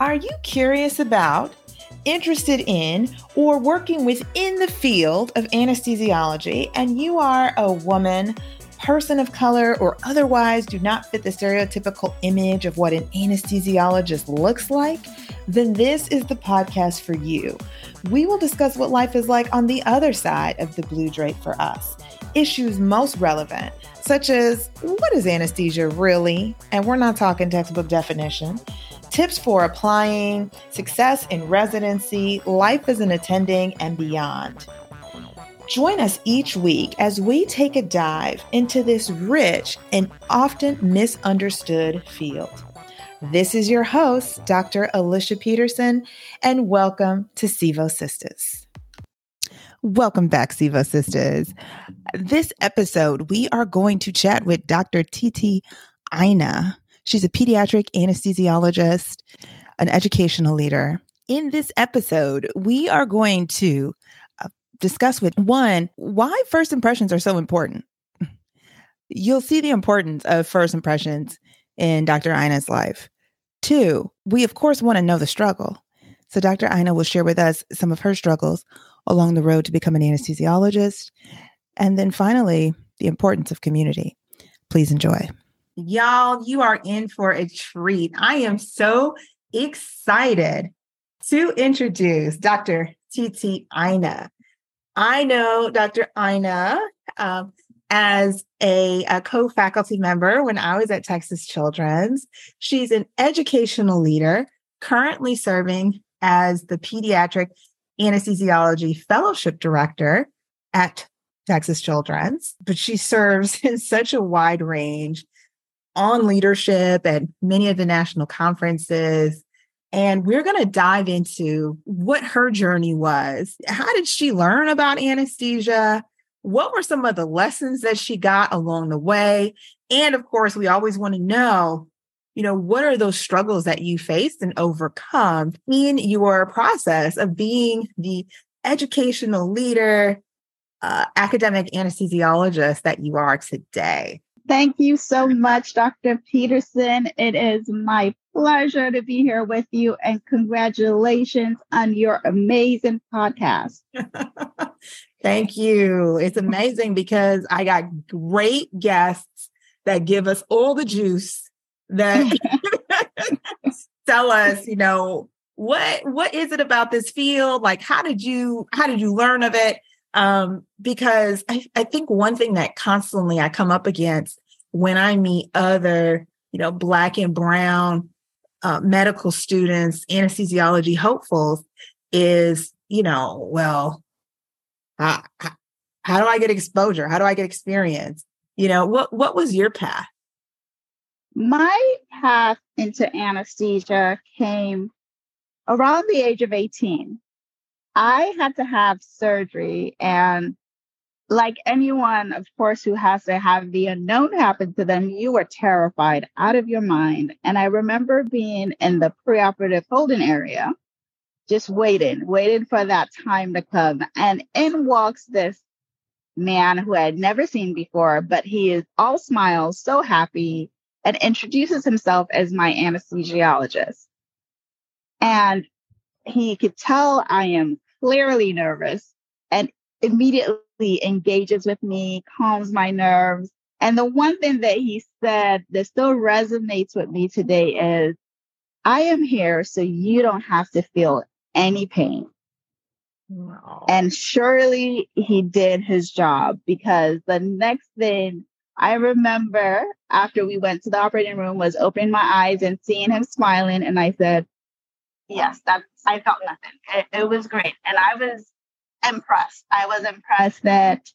Are you curious about, interested in, or working within the field of anesthesiology and you are a woman? person of color or otherwise do not fit the stereotypical image of what an anesthesiologist looks like, then this is the podcast for you. We will discuss what life is like on the other side of the blue drape for us. Issues most relevant, such as what is anesthesia really? And we're not talking textbook definition. Tips for applying, success in residency, life as an attending, and beyond. Join us each week as we take a dive into this rich and often misunderstood field. This is your host, Dr. Alicia Peterson, and welcome to Sevo Sisters. Welcome back, Sevo Sisters. This episode, we are going to chat with Dr. Titi Aina. She's a pediatric anesthesiologist, an educational leader. In this episode, we are going to uh, discuss with one, why first impressions are so important. You'll see the importance of first impressions in Dr. Aina's life. Two, we of course want to know the struggle. So Dr. Aina will share with us some of her struggles along the road to become an anesthesiologist. And then finally, the importance of community. Please enjoy. Y'all, you are in for a treat. I am so excited to introduce Dr. Titi Aina. I know Dr. Aina um, as a, a co faculty member when I was at Texas Children's. She's an educational leader, currently serving as the Pediatric Anesthesiology Fellowship Director at Texas Children's, but she serves in such a wide range on leadership at many of the national conferences, and we're going to dive into what her journey was. How did she learn about anesthesia? What were some of the lessons that she got along the way? And of course, we always want to know, you know, what are those struggles that you faced and overcome in your process of being the educational leader, uh, academic anesthesiologist that you are today? Thank you so much, Dr. Peterson. It is my pleasure to be here with you and congratulations on your amazing podcast. Thank you. It's amazing because I got great guests that give us all the juice that tell us, you know, what what is it about this field? Like how did you how did you learn of it? Um, because I, I think one thing that constantly I come up against when I meet other, you know, Black and Brown uh, medical students, anesthesiology hopefuls, is, you know, well, how, do I get exposure? How do I get experience? You know, what what was your path? My path into anesthesia came around the age of 18. I had to have surgery. And like anyone, of course, who has to have the unknown happen to them, you were terrified out of your mind. And I remember being in the preoperative holding area, just waiting, waiting for that time to come. And in walks this man who I had never seen before, but he is all smiles, so happy, and introduces himself as my anesthesiologist. And he could tell I am clearly nervous and immediately engages with me, calms my nerves. And the one thing that he said that still resonates with me today is I am here so you don't have to feel any pain. And surely he did his job because the next thing I remember after we went to the operating room was opening my eyes and seeing him smiling. And I said, Yes, that's I felt nothing. It, it was great. And I was impressed. I was impressed that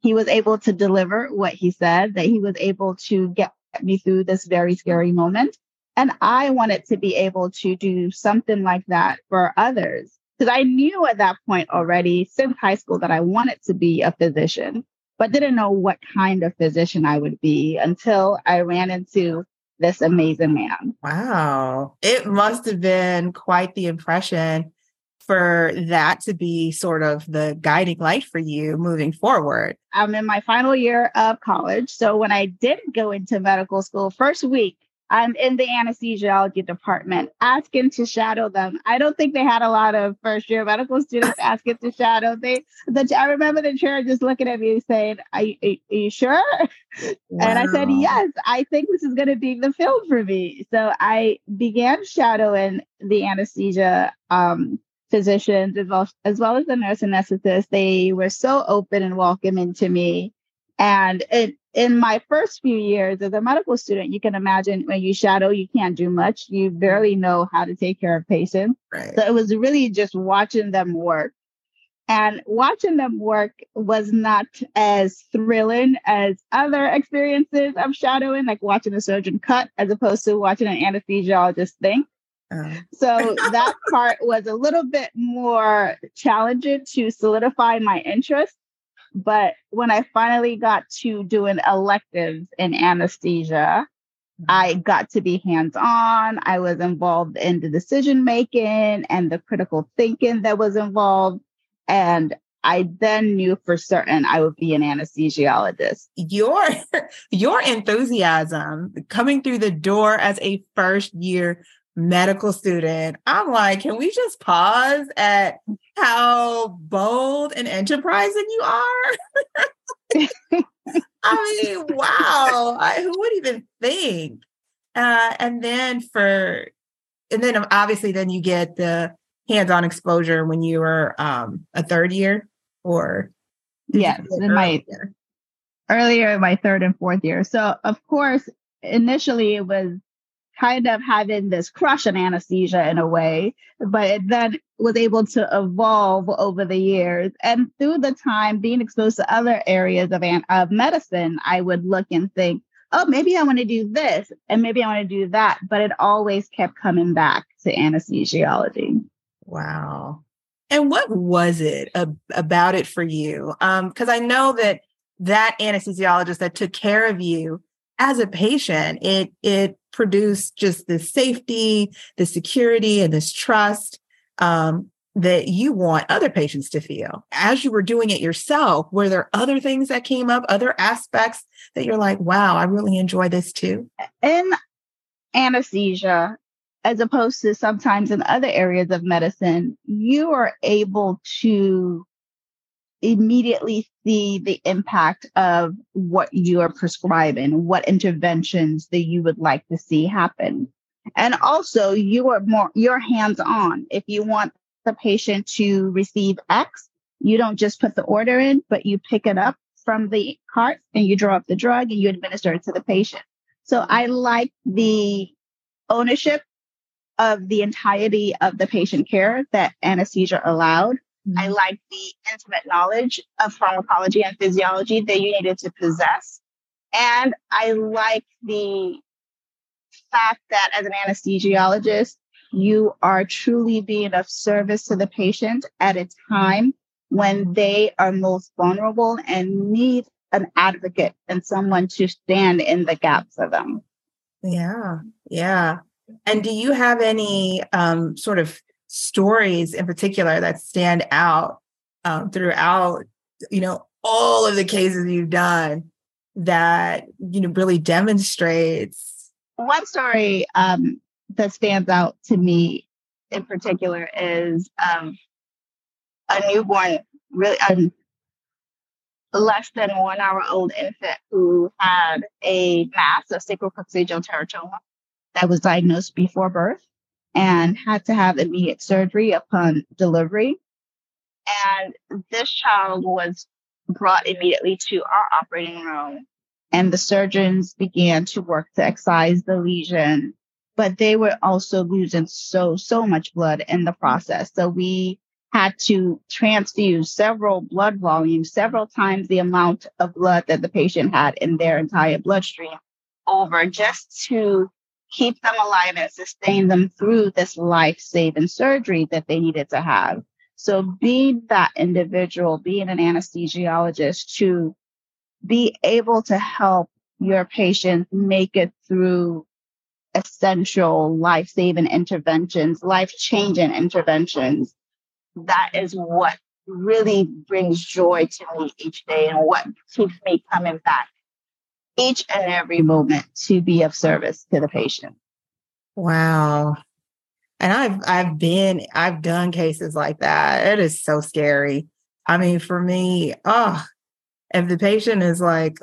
he was able to deliver what he said, that he was able to get me through this very scary moment. And I wanted to be able to do something like that for others. Because I knew at that point already since high school that I wanted to be a physician, but didn't know what kind of physician I would be until I ran into this amazing man. Wow. It must have been quite the impression for that to be sort of the guiding light for you moving forward. I'm in my final year of college. So when I did go into medical school, first week, I'm in the anesthesiology department asking to shadow them. I don't think they had a lot of first year medical students asking to shadow. They, the, I remember the chair just looking at me saying, Are, you, are you sure? Wow. And I said, Yes, I think this is going to be the field for me. So I began shadowing the anesthesia um, physicians as well, as well as the nurse anesthetists. They were so open and welcoming to me. And it, in my first few years as a medical student, you can imagine when you shadow, you can't do much. You barely know how to take care of patients. Right. So it was really just watching them work. And watching them work was not as thrilling as other experiences of shadowing, like watching a surgeon cut as opposed to watching an anesthesiologist think. Uh. So that part was a little bit more challenging to solidify my interest. But when I finally got to doing electives in anesthesia, I mm-hmm. got to be hands on. I was involved in the decision making and the critical thinking that was involved. And I then knew for certain I would be an anesthesiologist. Your your enthusiasm coming through the door as a first year medical student. I'm like, can we just pause at how bold and enterprising you are? I mean, wow. I, who would even think? Uh, and then for, and then obviously, then you get the hands on exposure when you were um, a third year or. yeah, in my earlier, my third and fourth year. So, of course, initially it was kind of having this crush on anesthesia in a way, but it then was able to evolve over the years. And through the time being exposed to other areas of, an- of medicine, I would look and think, oh, maybe I want to do this and maybe I want to do that. But it always kept coming back to anesthesiology. Wow. And what was it ab- about it for you? Because um, I know that that anesthesiologist that took care of you as a patient, it it produced just the safety, the security, and this trust um, that you want other patients to feel. As you were doing it yourself, were there other things that came up, other aspects that you're like, wow, I really enjoy this too? In anesthesia, as opposed to sometimes in other areas of medicine, you are able to immediately see the impact of what you are prescribing, what interventions that you would like to see happen. And also you are more, you're hands on. If you want the patient to receive X, you don't just put the order in, but you pick it up from the cart and you draw up the drug and you administer it to the patient. So I like the ownership of the entirety of the patient care that anesthesia allowed Mm-hmm. I like the intimate knowledge of pharmacology and physiology that you needed to possess. And I like the fact that as an anesthesiologist, you are truly being of service to the patient at a time when they are most vulnerable and need an advocate and someone to stand in the gap for them. Yeah, yeah. And do you have any um, sort of stories in particular that stand out um, throughout, you know, all of the cases you've done that, you know, really demonstrates? One story um, that stands out to me in particular is um, a newborn, really a less than one hour old infant who had a mass of sacral sacrococcygeal teratoma that was diagnosed before birth Mm-hmm. and had to have immediate surgery upon delivery. And this child was brought immediately to our operating room, and the surgeons began to work to excise the lesion. But they were also losing so, so much blood in the process. So we had to transfuse several blood volumes, several times the amount of blood that the patient had in their entire bloodstream over just to keep them alive and sustain them through this life saving surgery that they needed to have. So being that individual, being an anesthesiologist to be able to help your patient make it through essential life saving interventions, life changing interventions, that is what really brings joy to me each day and what keeps me coming back each and every moment to be of service to the patient. Wow. And I've I've been I've done cases like that. It is so scary. I mean, for me, oh, if the patient is like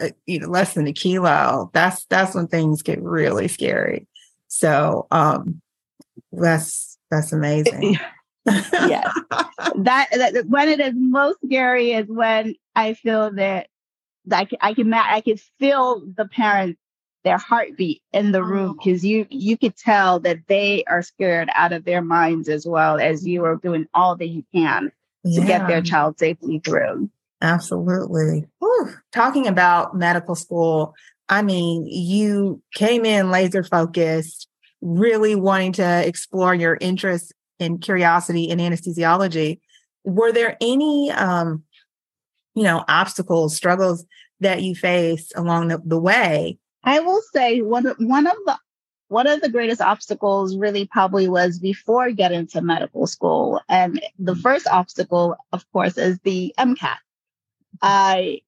uh, you know less than a kilo, that's that's when things get really scary. So um that's that's amazing. yes. That, that when it is most scary is when I feel that I can I can I can feel the parents their heartbeat in the room because oh. you you could tell that they are scared out of their minds as well as you are doing all that you can to get their child safely through. Absolutely. Whew. Talking about medical school, I mean, you came in laser focused, really wanting to explore your interest and curiosity in anesthesiology. Were there any, um, you know, obstacles, struggles that you face along the, the way? I will say one one of the one of the greatest obstacles really probably was before getting to medical school. And the mm. first obstacle, of course, is the MCAT. I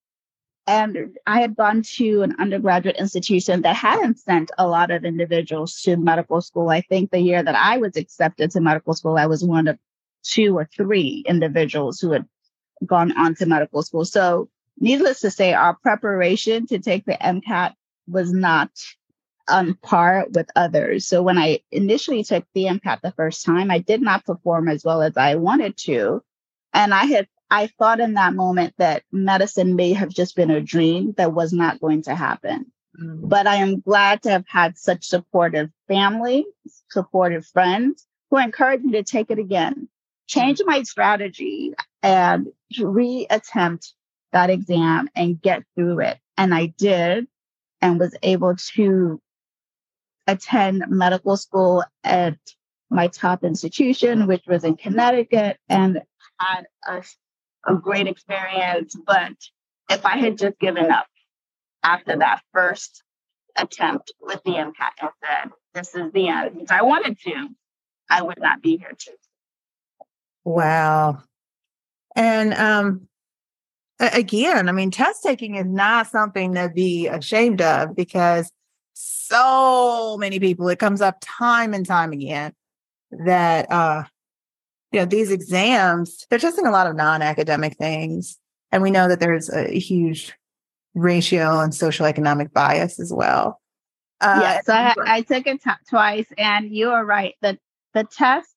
and I had gone to an undergraduate institution that hadn't sent a lot of individuals to medical school. I think the year that I was accepted to medical school, I was one of two or three individuals who had gone on to medical school. So, needless to say, our preparation to take the MCAT was not on par with others. So when I initially took the MCAT the first time, I did not perform as well as I wanted to. And I had I thought in that moment that medicine may have just been a dream that was not going to happen. Mm-hmm. But I am glad to have had such supportive family, supportive friends who encouraged me to take it again, change my strategy and reattempt that exam and get through it. And I did and was able to attend medical school at my top institution, which was in Connecticut, and had a, a great experience. But if I had just given up after that first attempt with the MCAT and said, this is the end, I wanted to, I would not be here today. Wow. And um, again, I mean, test taking is not something to be ashamed of because so many people, it comes up time and time again that, uh, you know, these exams, they're testing a lot of non academic things. And we know that there's a huge racial and social economic bias as well. Uh, yes, I, I took it t- twice, and you are right. The the test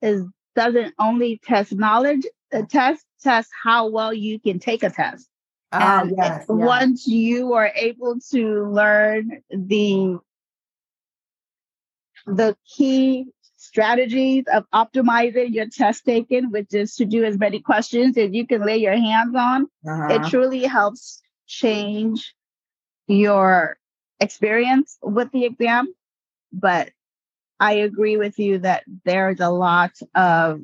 is doesn't only test knowledge; the test test how well you can take a test. Oh, and yes, once you are able to learn the the key strategies of optimizing your test taken, which is to do as many questions as you can lay your hands on, uh-huh. it truly helps change your experience with the exam. But I agree with you that there's a lot of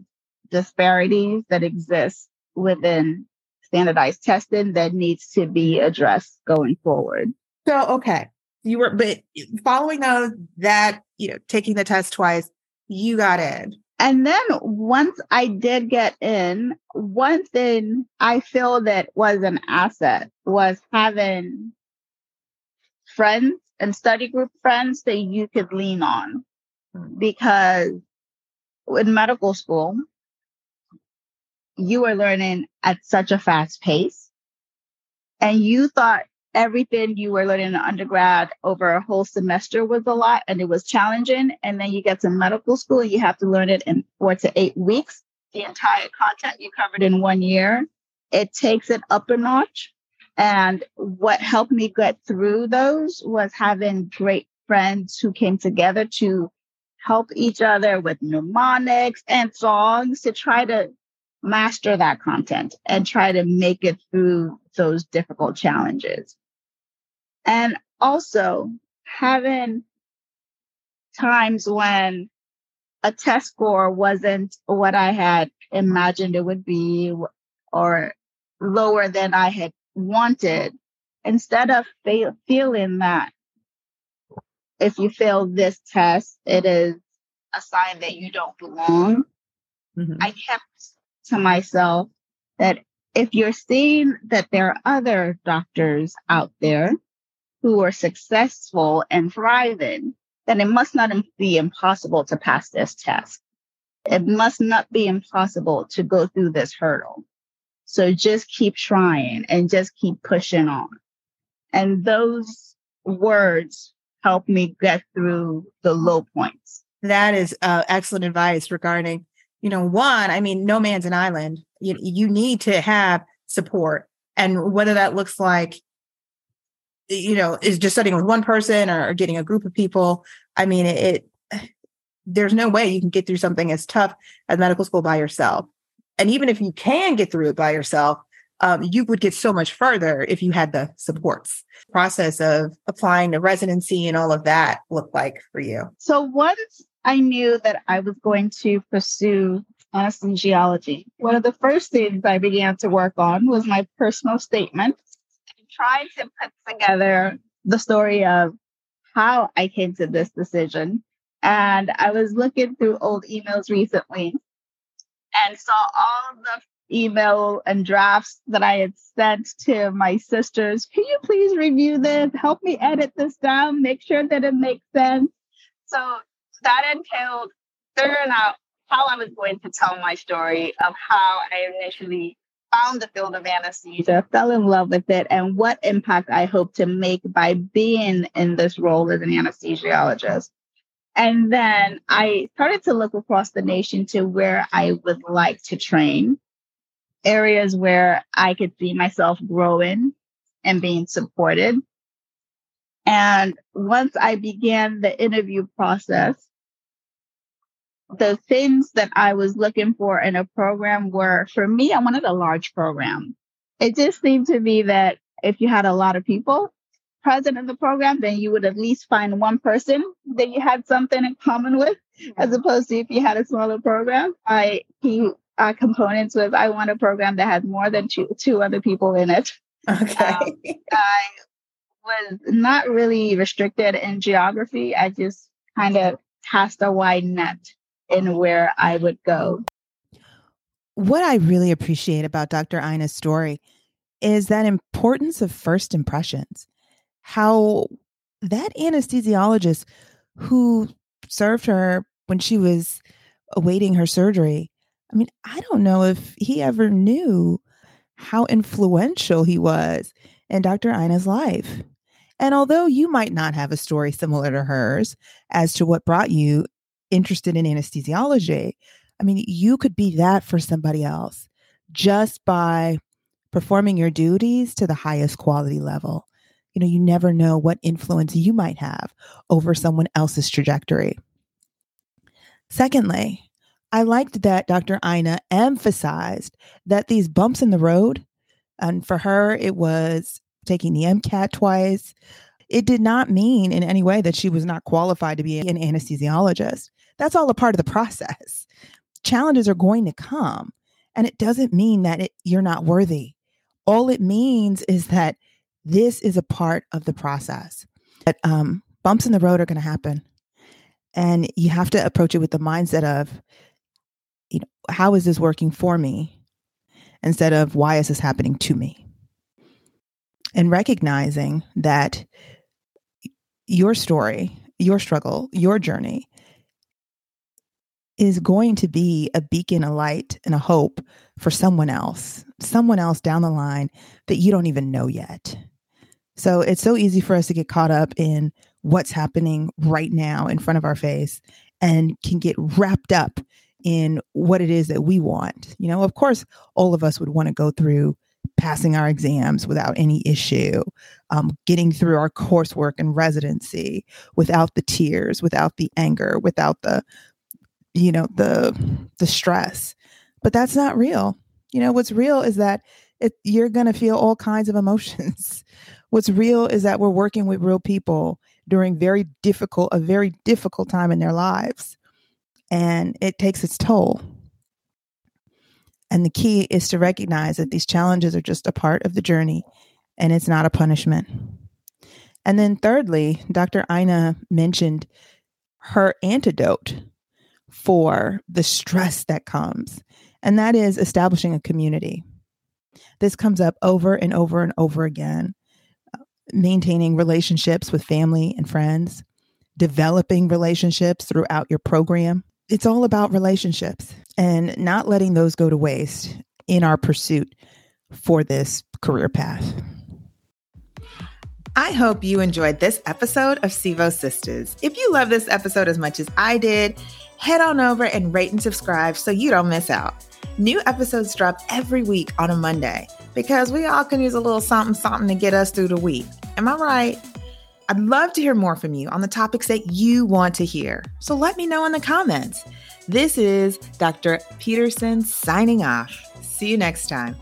disparities that exist within standardized testing that needs to be addressed going forward. So, okay. You were, but following those, that, you know, taking the test twice, you got in. And then once I did get in, one thing I feel that was an asset was having friends and study group friends that you could lean on. Hmm. Because in medical school, you were learning at such a fast pace and you thought everything you were learning in undergrad over a whole semester was a lot and it was challenging. And then you get to medical school, you have to learn it in four to eight weeks. The entire content you covered in one year, it takes it up a notch. And what helped me get through those was having great friends who came together to help each other with mnemonics and songs to try to master that content and try to make it through those difficult challenges. And also having times when a test score wasn't what I had imagined it would be or lower than I had wanted, instead of feeling that if you fail this test, it is a sign that you don't belong, mm-hmm. I kept to myself that if you're seeing that there are other doctors out there who are successful and thriving, then it must not be impossible to pass this test. It must not be impossible to go through this hurdle. So just keep trying and just keep pushing on. And those words help me get through the low points. That is uh, excellent advice regarding, you know, one, I mean, no man's an island. You, you need to have support. And whether that looks like, you know, is just studying with one person or getting a group of people. I mean, it, it there's no way you can get through something as tough as medical school by yourself. And even if you can get through it by yourself, um, you would get so much further if you had the supports. Process of applying to residency and all of that look like for you? So once I knew that I was going to pursue anesthesiology, one of the first things I began to work on was my personal statement and trying to put together the story of how I came to this decision. And I was looking through old emails recently and saw all the email and drafts that I had sent to my sisters. Can you please review this? Help me edit this down, make sure that it makes sense. So that entailed figuring out how I was going to tell my story of how I initially found the field of anesthesia, fell in love with it, and what impact I hope to make by being in this role as an anesthesiologist. And then I started to look across the nation to where I would like to train areas where I could see myself growing and being supported. And once I began the interview process, the things that I was looking for in a program were for me, I wanted a large program. It just seemed to me that if you had a lot of people present in the program, then you would at least find one person that you had something in common with, as opposed to if you had a smaller program. I he uh, components was I want a program that has more than two two other people in it. Okay. Um, I was not really restricted in geography. I just kind of cast a wide net in where I would go. What I really appreciate about Dr. Aina's story is that importance of first impressions. How that anesthesiologist who served her when she was awaiting her surgery I mean, I don't know if he ever knew how influential he was in Dr. Aina's life. And although you might not have a story similar to hers as to what brought you interested in anesthesiology, I mean, you could be that for somebody else just by performing your duties to the highest quality level. You know, you never know what influence you might have over someone else's trajectory. Secondly, I liked that Dr. Aina emphasized that these bumps in the road, and for her, it was taking the MCAT twice. It did not mean in any way that she was not qualified to be an anesthesiologist. That's all a part of the process. Challenges are going to come, and it doesn't mean that it, you're not worthy. All it means is that this is a part of the process. But um, bumps in the road are going to happen. And you have to approach it with the mindset of you know, how is this working for me instead of why is this happening to me? And recognizing that your story, your struggle, your journey is going to be a beacon, a light, and a hope for someone else, someone else down the line that you don't even know yet. So it's so easy for us to get caught up in what's happening right now in front of our face and can get wrapped up in what it is that we want. You know, of course, all of us would want to go through passing our exams without any issue, um, getting through our coursework and residency without the tears, without the anger, without the, you know, the the stress. But that's not real. You know, what's real is that it, you're going to feel all kinds of emotions. what's real is that we're working with real people during very difficult, a very difficult time in their lives and it takes its toll. And the key is to recognize that these challenges are just a part of the journey and it's not a punishment. And then, thirdly, Dr. Aina mentioned her antidote for the stress that comes, and that is establishing a community. This comes up over and over and over again. Uh, maintaining relationships with family and friends, developing relationships throughout your program. It's all about relationships and not letting those go to waste in our pursuit for this career path. I hope you enjoyed this episode of Sevo Sisters. If you love this episode as much as I did, head on over and rate and subscribe so you don't miss out. New episodes drop every week on a Monday because we all can use a little something something to get us through the week. Am I right? I'd love to hear more from you on the topics that you want to hear. So let me know in the comments. This is Dr. Peterson signing off. See you next time.